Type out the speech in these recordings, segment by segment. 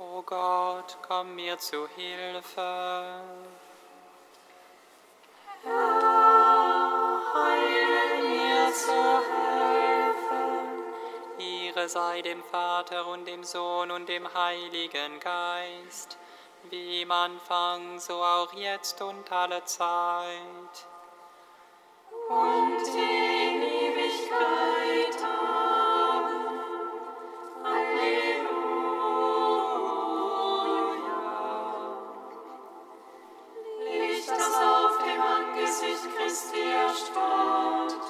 O Gott, komm mir zu Hilfe. Herr, heil mir zu Hilfe. Ihre sei dem Vater und dem Sohn und dem Heiligen Geist, wie im Anfang, so auch jetzt und alle Zeit. Und die Jesus Christi erstarrt,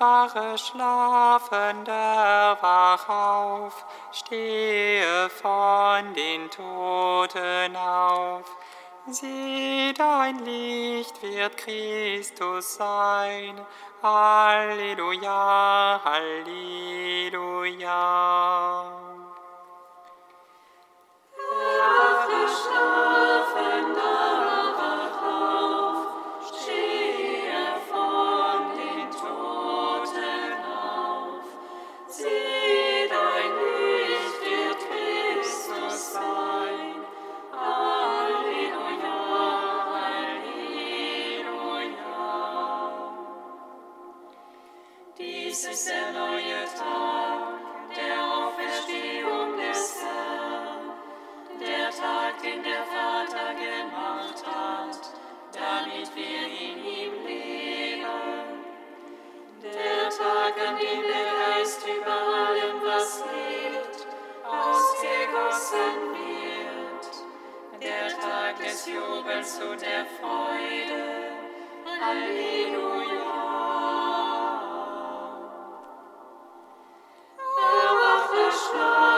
wache Schlafender, wach auf, stehe von den Toten auf. Sieh, dein Licht wird Christus sein. Halleluja, Halleluja. Jubel zu der Freude. Halleluja. Erwache, schlaf.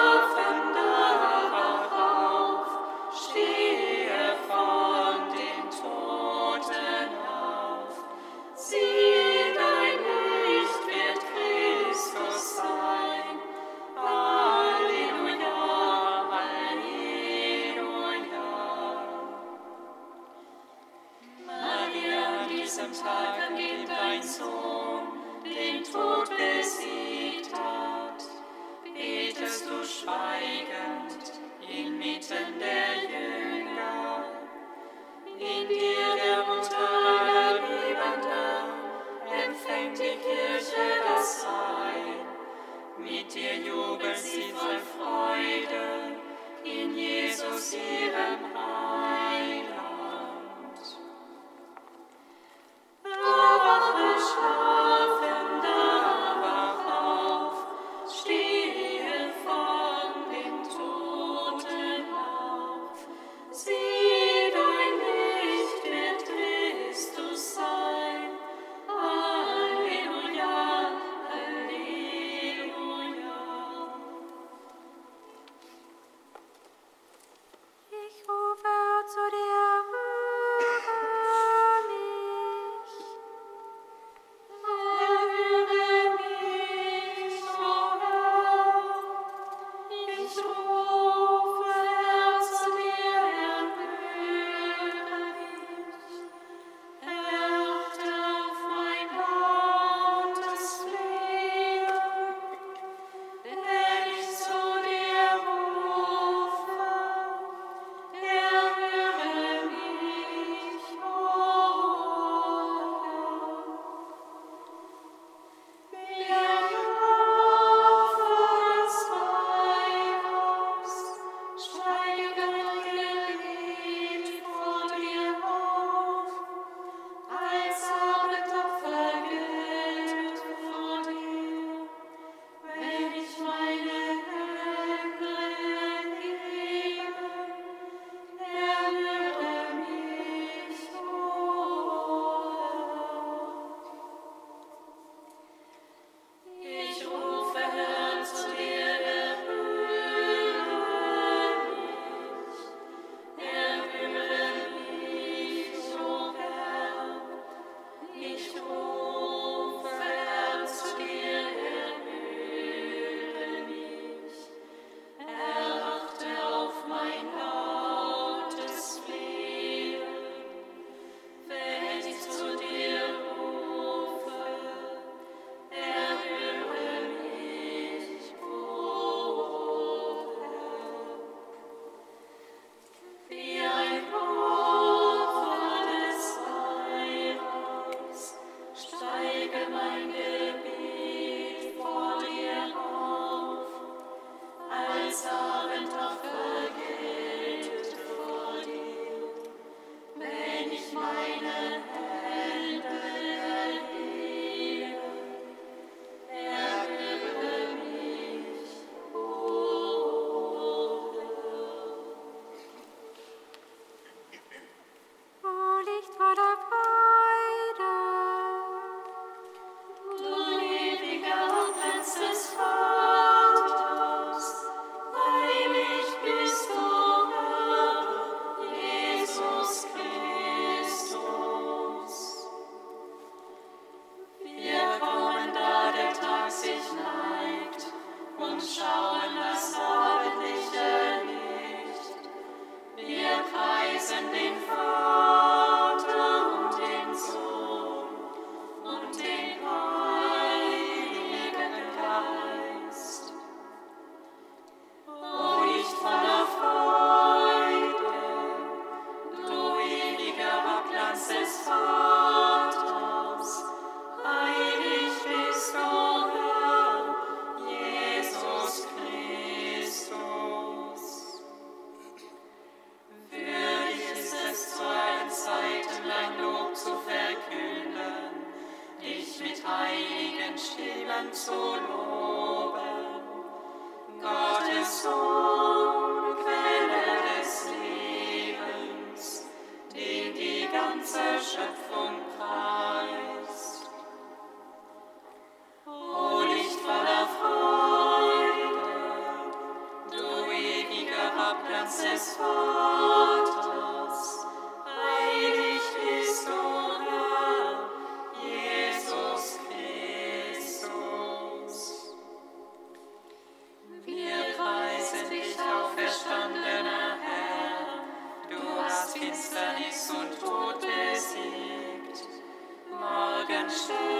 show.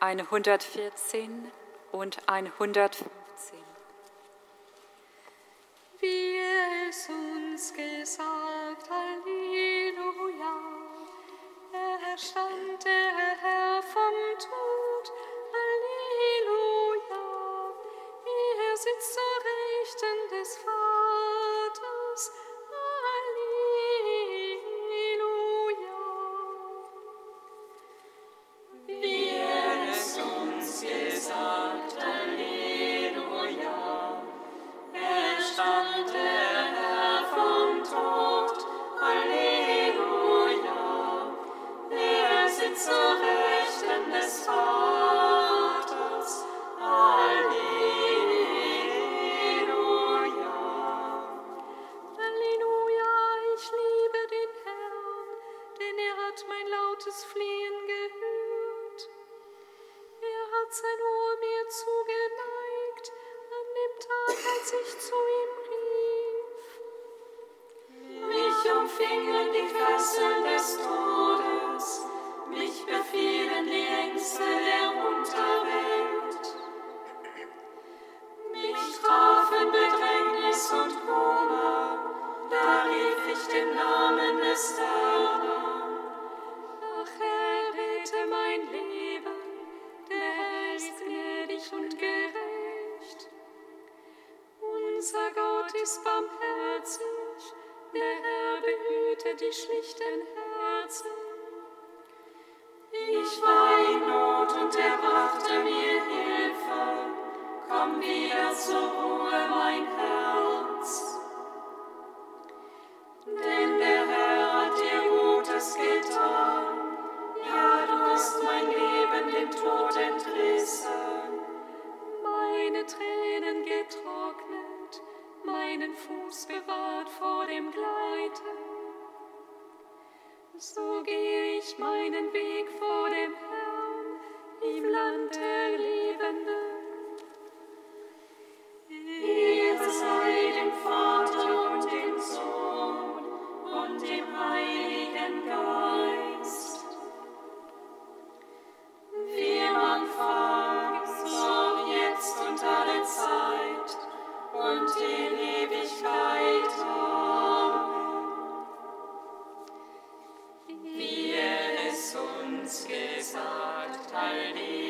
114 und 115. ist barmherzig, der Herr behüte die schlichten Herzen. Ich war in Not und er brachte mir Hilfe. Komm wieder zur Ruhe, mein Herz. Denn der Herr hat dir Gutes getan. Ja, du hast mein Leben dem Tod entrissen. Meine Tränen getrocknet meinen Fuß bewahrt vor dem Gleiten. So gehe ich meinen Weg vor dem Herrn im Land der Lebenden. Ehre sei dem Vater. Wie er es uns gesagt, all die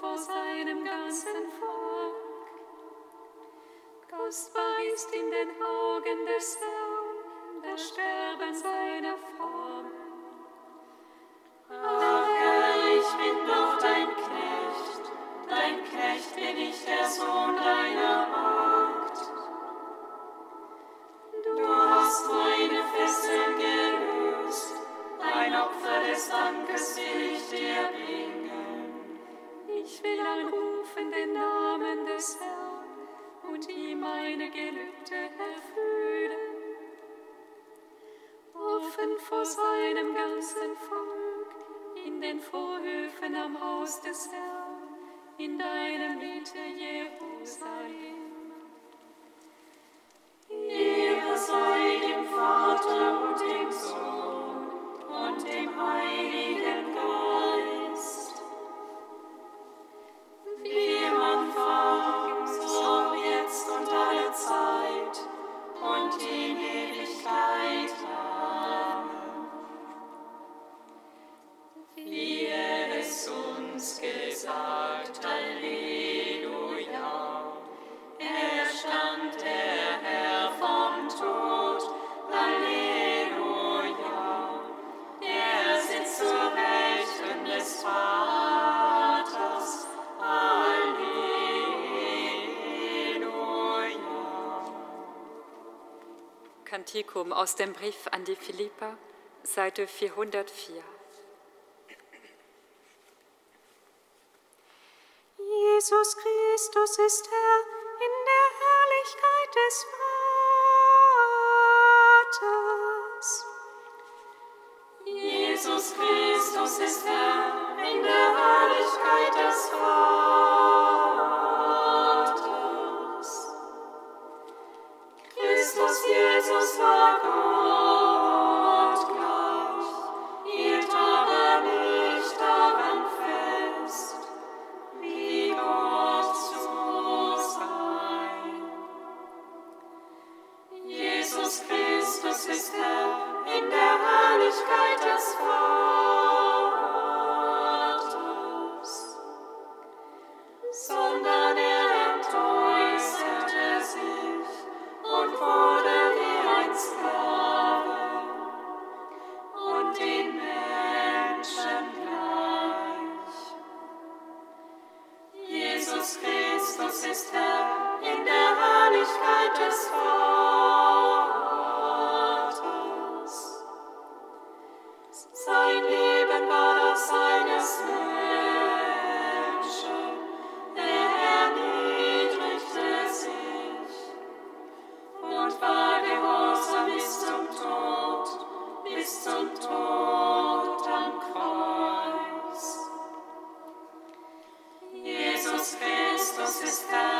vor seinem ganzen Volk. Kostbar ist in den Augen des Herrn das Sterben seiner Frommen. Ach Herr, ich bin doch dein Knecht, dein Knecht bin ich, der Sohn deiner am Haus des Herrn, in deinem Bitte Jerusalem. Katechetikum aus dem Brief an die Philippa, Seite 404. Jesus Christus ist Herr Jesus Cristo está.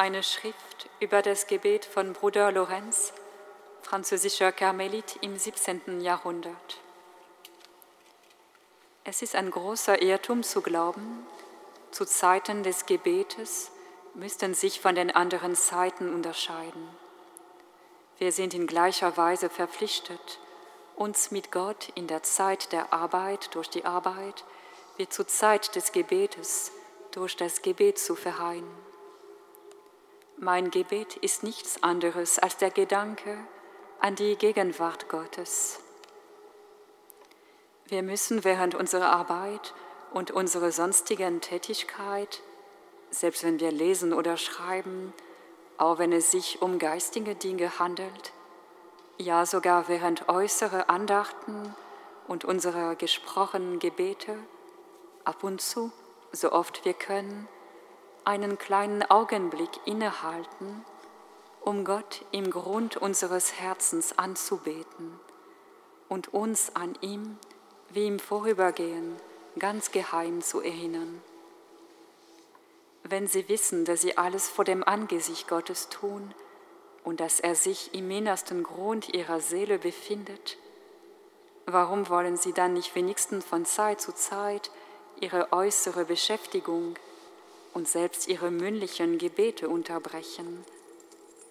Aus einer Schrift über das Gebet von Bruder Lorenz, französischer Karmelit im 17. Jahrhundert. Es ist ein großer Irrtum zu glauben, zu Zeiten des Gebetes müssten sich von den anderen Zeiten unterscheiden. Wir sind in gleicher Weise verpflichtet, uns mit Gott in der Zeit der Arbeit durch die Arbeit wie zur Zeit des Gebetes durch das Gebet zu verheilen. Mein Gebet ist nichts anderes als der Gedanke an die Gegenwart Gottes. Wir müssen während unserer Arbeit und unserer sonstigen Tätigkeit, selbst wenn wir lesen oder schreiben, auch wenn es sich um geistige Dinge handelt, ja sogar während äußere Andachten und unserer gesprochenen Gebete, ab und zu, so oft wir können, einen kleinen Augenblick innehalten, um Gott im Grund unseres Herzens anzubeten und uns an ihm wie im Vorübergehen ganz geheim zu erinnern. Wenn Sie wissen, dass Sie alles vor dem Angesicht Gottes tun und dass er sich im innersten Grund Ihrer Seele befindet, warum wollen Sie dann nicht wenigstens von Zeit zu Zeit Ihre äußere Beschäftigung und selbst Ihre mündlichen Gebete unterbrechen,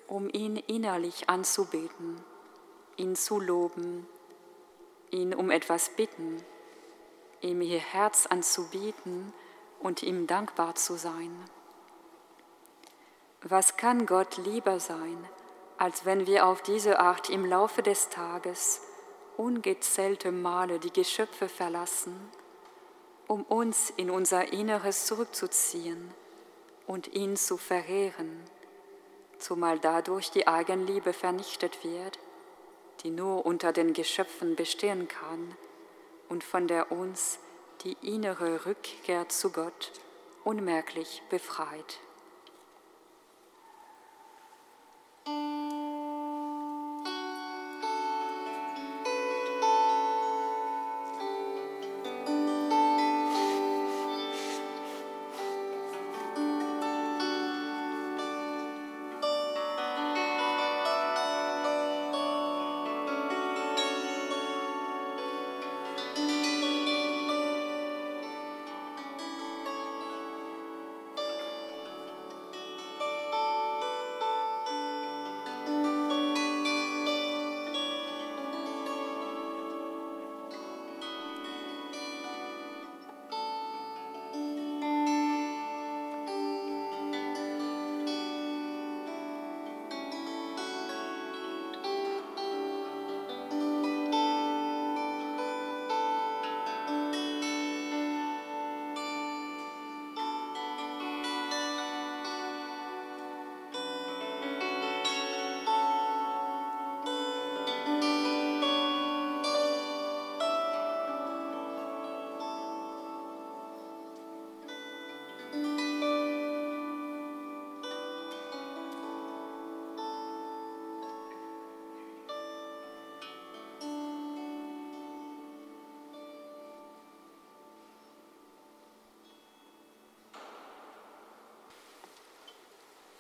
um ihn innerlich anzubeten, ihn zu loben, ihn um etwas bitten, ihm ihr Herz anzubieten und ihm dankbar zu sein. Was kann Gott lieber sein, als wenn wir auf diese Art im Laufe des Tages ungezählte Male die Geschöpfe verlassen, um uns in unser Inneres zurückzuziehen und ihn zu verehren, zumal dadurch die Eigenliebe vernichtet wird, die nur unter den Geschöpfen bestehen kann und von der uns die innere Rückkehr zu Gott unmerklich befreit.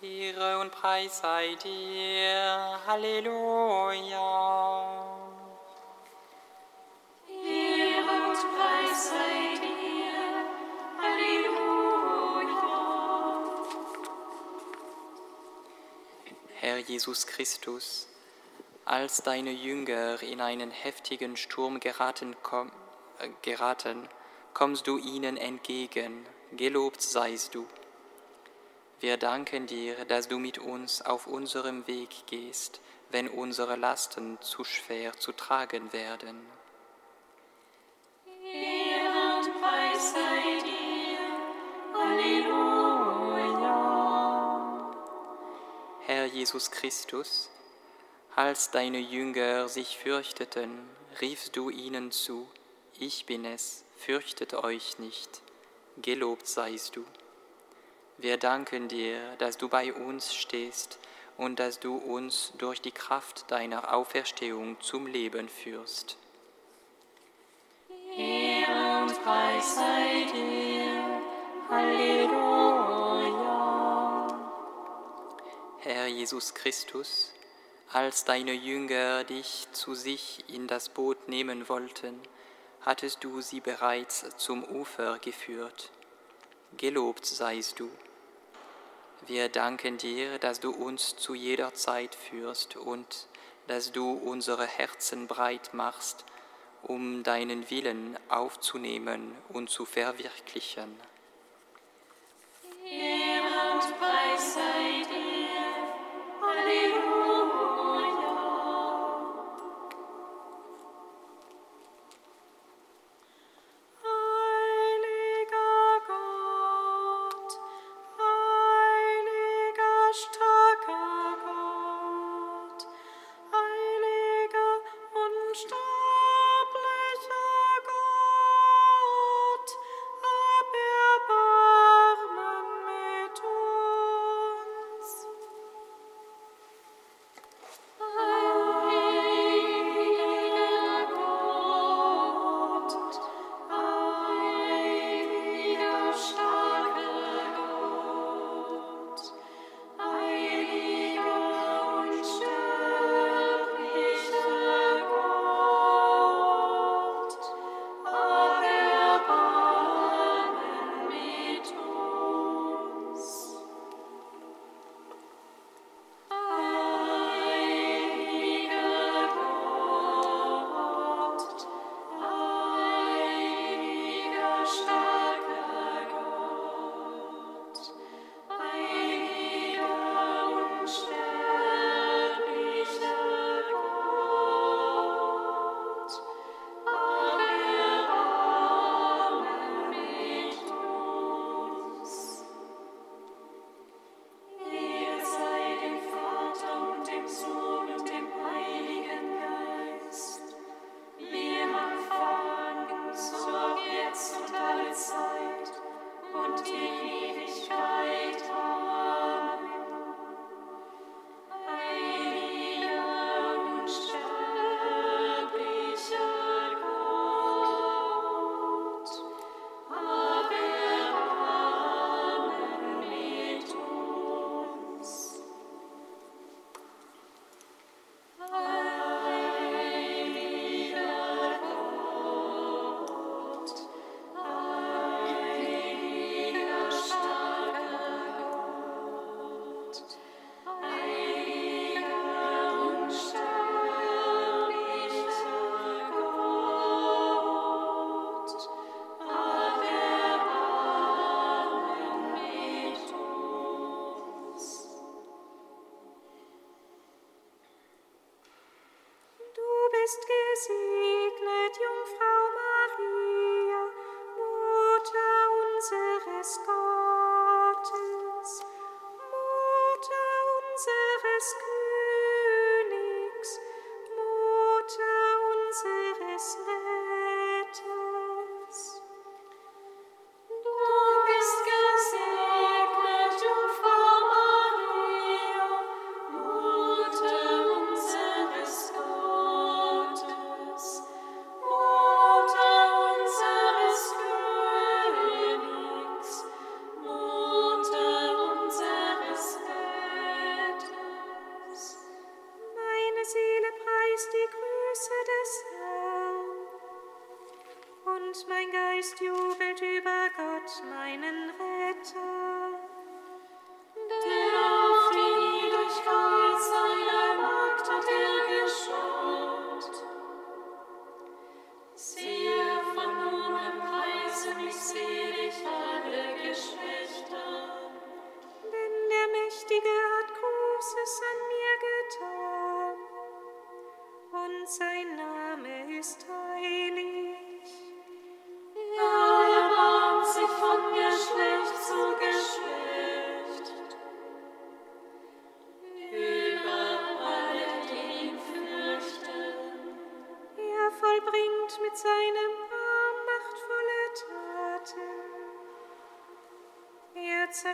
Ehre und Preis sei dir. Halleluja. Ehre und Preis sei dir. Halleluja. Herr Jesus Christus, als deine Jünger in einen heftigen Sturm geraten, komm, äh, geraten kommst du ihnen entgegen. Gelobt seist du. Wir danken dir, dass du mit uns auf unserem Weg gehst, wenn unsere Lasten zu schwer zu tragen werden. Ehre und Preis sei dir. Halleluja. Herr Jesus Christus, als deine Jünger sich fürchteten, riefst du ihnen zu, ich bin es, fürchtet euch nicht, gelobt seist du. Wir danken dir, dass du bei uns stehst und dass du uns durch die Kraft deiner Auferstehung zum Leben führst. Ehre und Preis sei dir. Halleluja. Herr Jesus Christus, als deine Jünger dich zu sich in das Boot nehmen wollten, hattest du sie bereits zum Ufer geführt. Gelobt seist du wir danken dir, dass du uns zu jeder Zeit führst und dass du unsere Herzen breit machst, um deinen Willen aufzunehmen und zu verwirklichen. Yeah. Jungfrau Maria, Mutter unseres Gottes.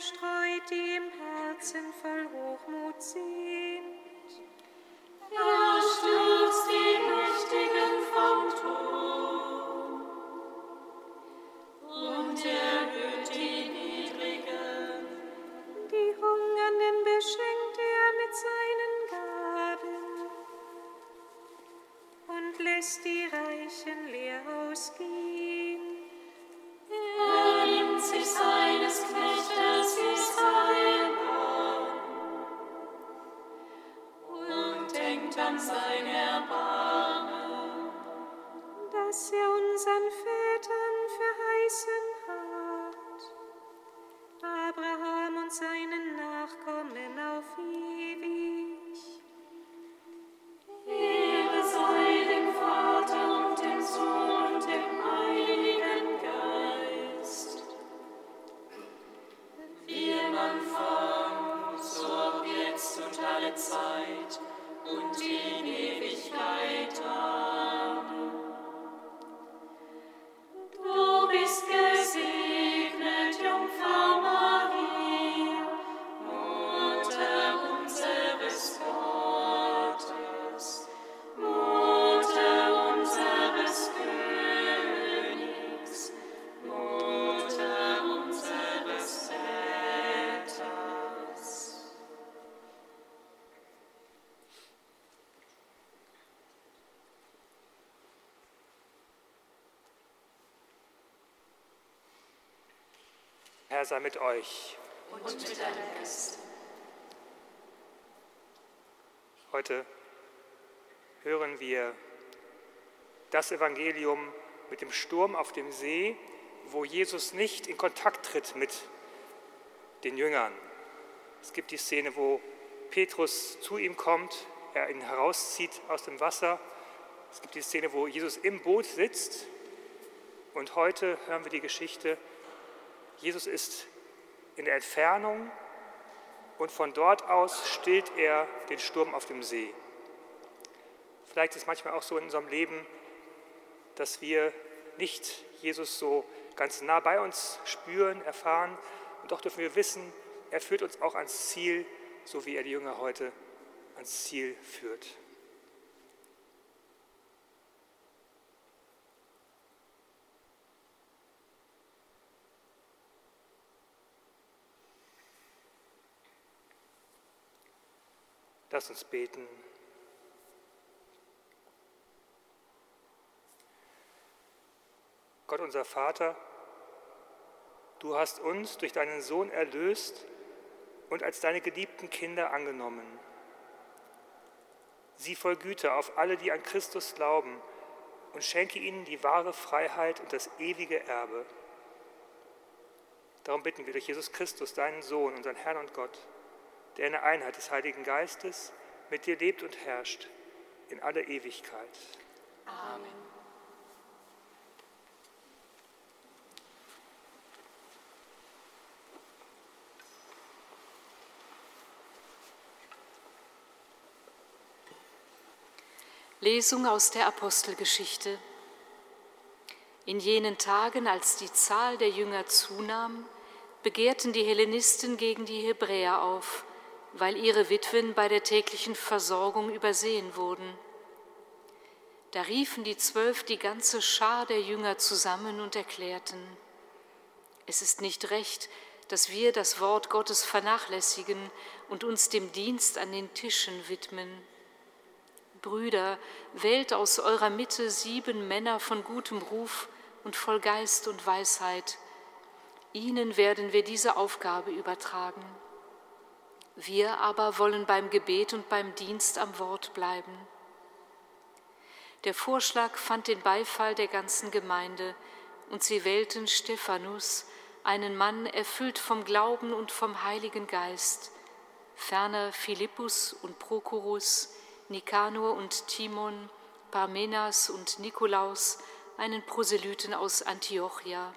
zerstreut, die im Herzen voll Hochmut sind. Er stürzt die Mächtigen vom Tod und erhöht die Niedrigen. Die Hungernden beschenkt er mit seinen Gaben und lässt die Reichen leer Herr sei mit euch. Und mit deinem Geist. Heute hören wir das Evangelium mit dem Sturm auf dem See, wo Jesus nicht in Kontakt tritt mit den Jüngern. Es gibt die Szene, wo Petrus zu ihm kommt, er ihn herauszieht aus dem Wasser. Es gibt die Szene, wo Jesus im Boot sitzt. Und heute hören wir die Geschichte, Jesus ist in der Entfernung und von dort aus stillt er den Sturm auf dem See. Vielleicht ist es manchmal auch so in unserem Leben, dass wir nicht Jesus so ganz nah bei uns spüren, erfahren. Und doch dürfen wir wissen, er führt uns auch ans Ziel, so wie er die Jünger heute ans Ziel führt. Lass uns beten. Gott unser Vater, du hast uns durch deinen Sohn erlöst und als deine geliebten Kinder angenommen. Sieh voll Güte auf alle, die an Christus glauben und schenke ihnen die wahre Freiheit und das ewige Erbe. Darum bitten wir durch Jesus Christus, deinen Sohn, unseren Herrn und Gott, der in der Einheit des Heiligen Geistes mit dir lebt und herrscht in alle Ewigkeit. Amen. Lesung aus der Apostelgeschichte. In jenen Tagen, als die Zahl der Jünger zunahm, begehrten die Hellenisten gegen die Hebräer auf, weil ihre Witwen bei der täglichen Versorgung übersehen wurden. Da riefen die Zwölf die ganze Schar der Jünger zusammen und erklärten, es ist nicht recht, dass wir das Wort Gottes vernachlässigen und uns dem Dienst an den Tischen widmen. Brüder, wählt aus eurer Mitte sieben Männer von gutem Ruf und voll Geist und Weisheit. Ihnen werden wir diese Aufgabe übertragen. Wir aber wollen beim Gebet und beim Dienst am Wort bleiben. Der Vorschlag fand den Beifall der ganzen Gemeinde, und sie wählten Stephanus, einen Mann erfüllt vom Glauben und vom Heiligen Geist, ferner Philippus und Prochorus, Nikanor und Timon, Parmenas und Nikolaus, einen Proselyten aus Antiochia.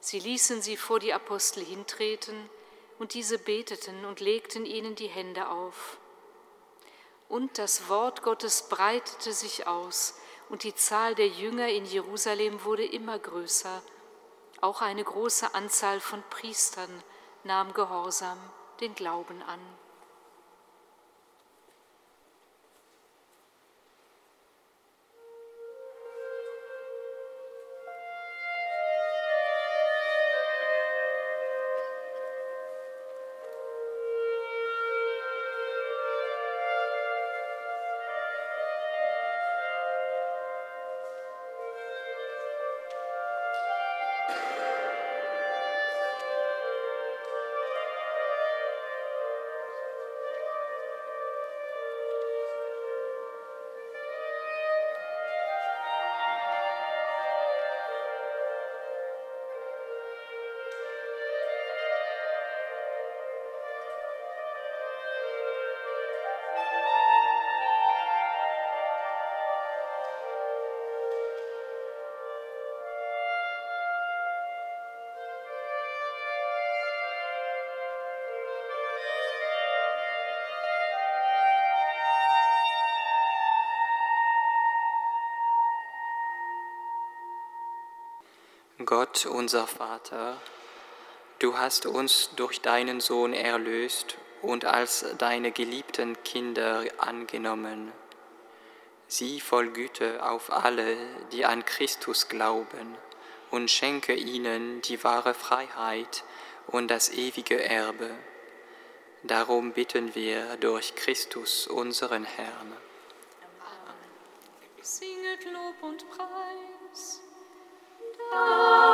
Sie ließen sie vor die Apostel hintreten, und diese beteten und legten ihnen die Hände auf. Und das Wort Gottes breitete sich aus, und die Zahl der Jünger in Jerusalem wurde immer größer. Auch eine große Anzahl von Priestern nahm gehorsam den Glauben an. Gott unser Vater, du hast uns durch deinen Sohn erlöst und als deine geliebten Kinder angenommen. Sieh voll Güte auf alle, die an Christus glauben, und schenke ihnen die wahre Freiheit und das ewige Erbe. Darum bitten wir durch Christus unseren Herrn. Singet Lob und Preis. Dank sei Gott.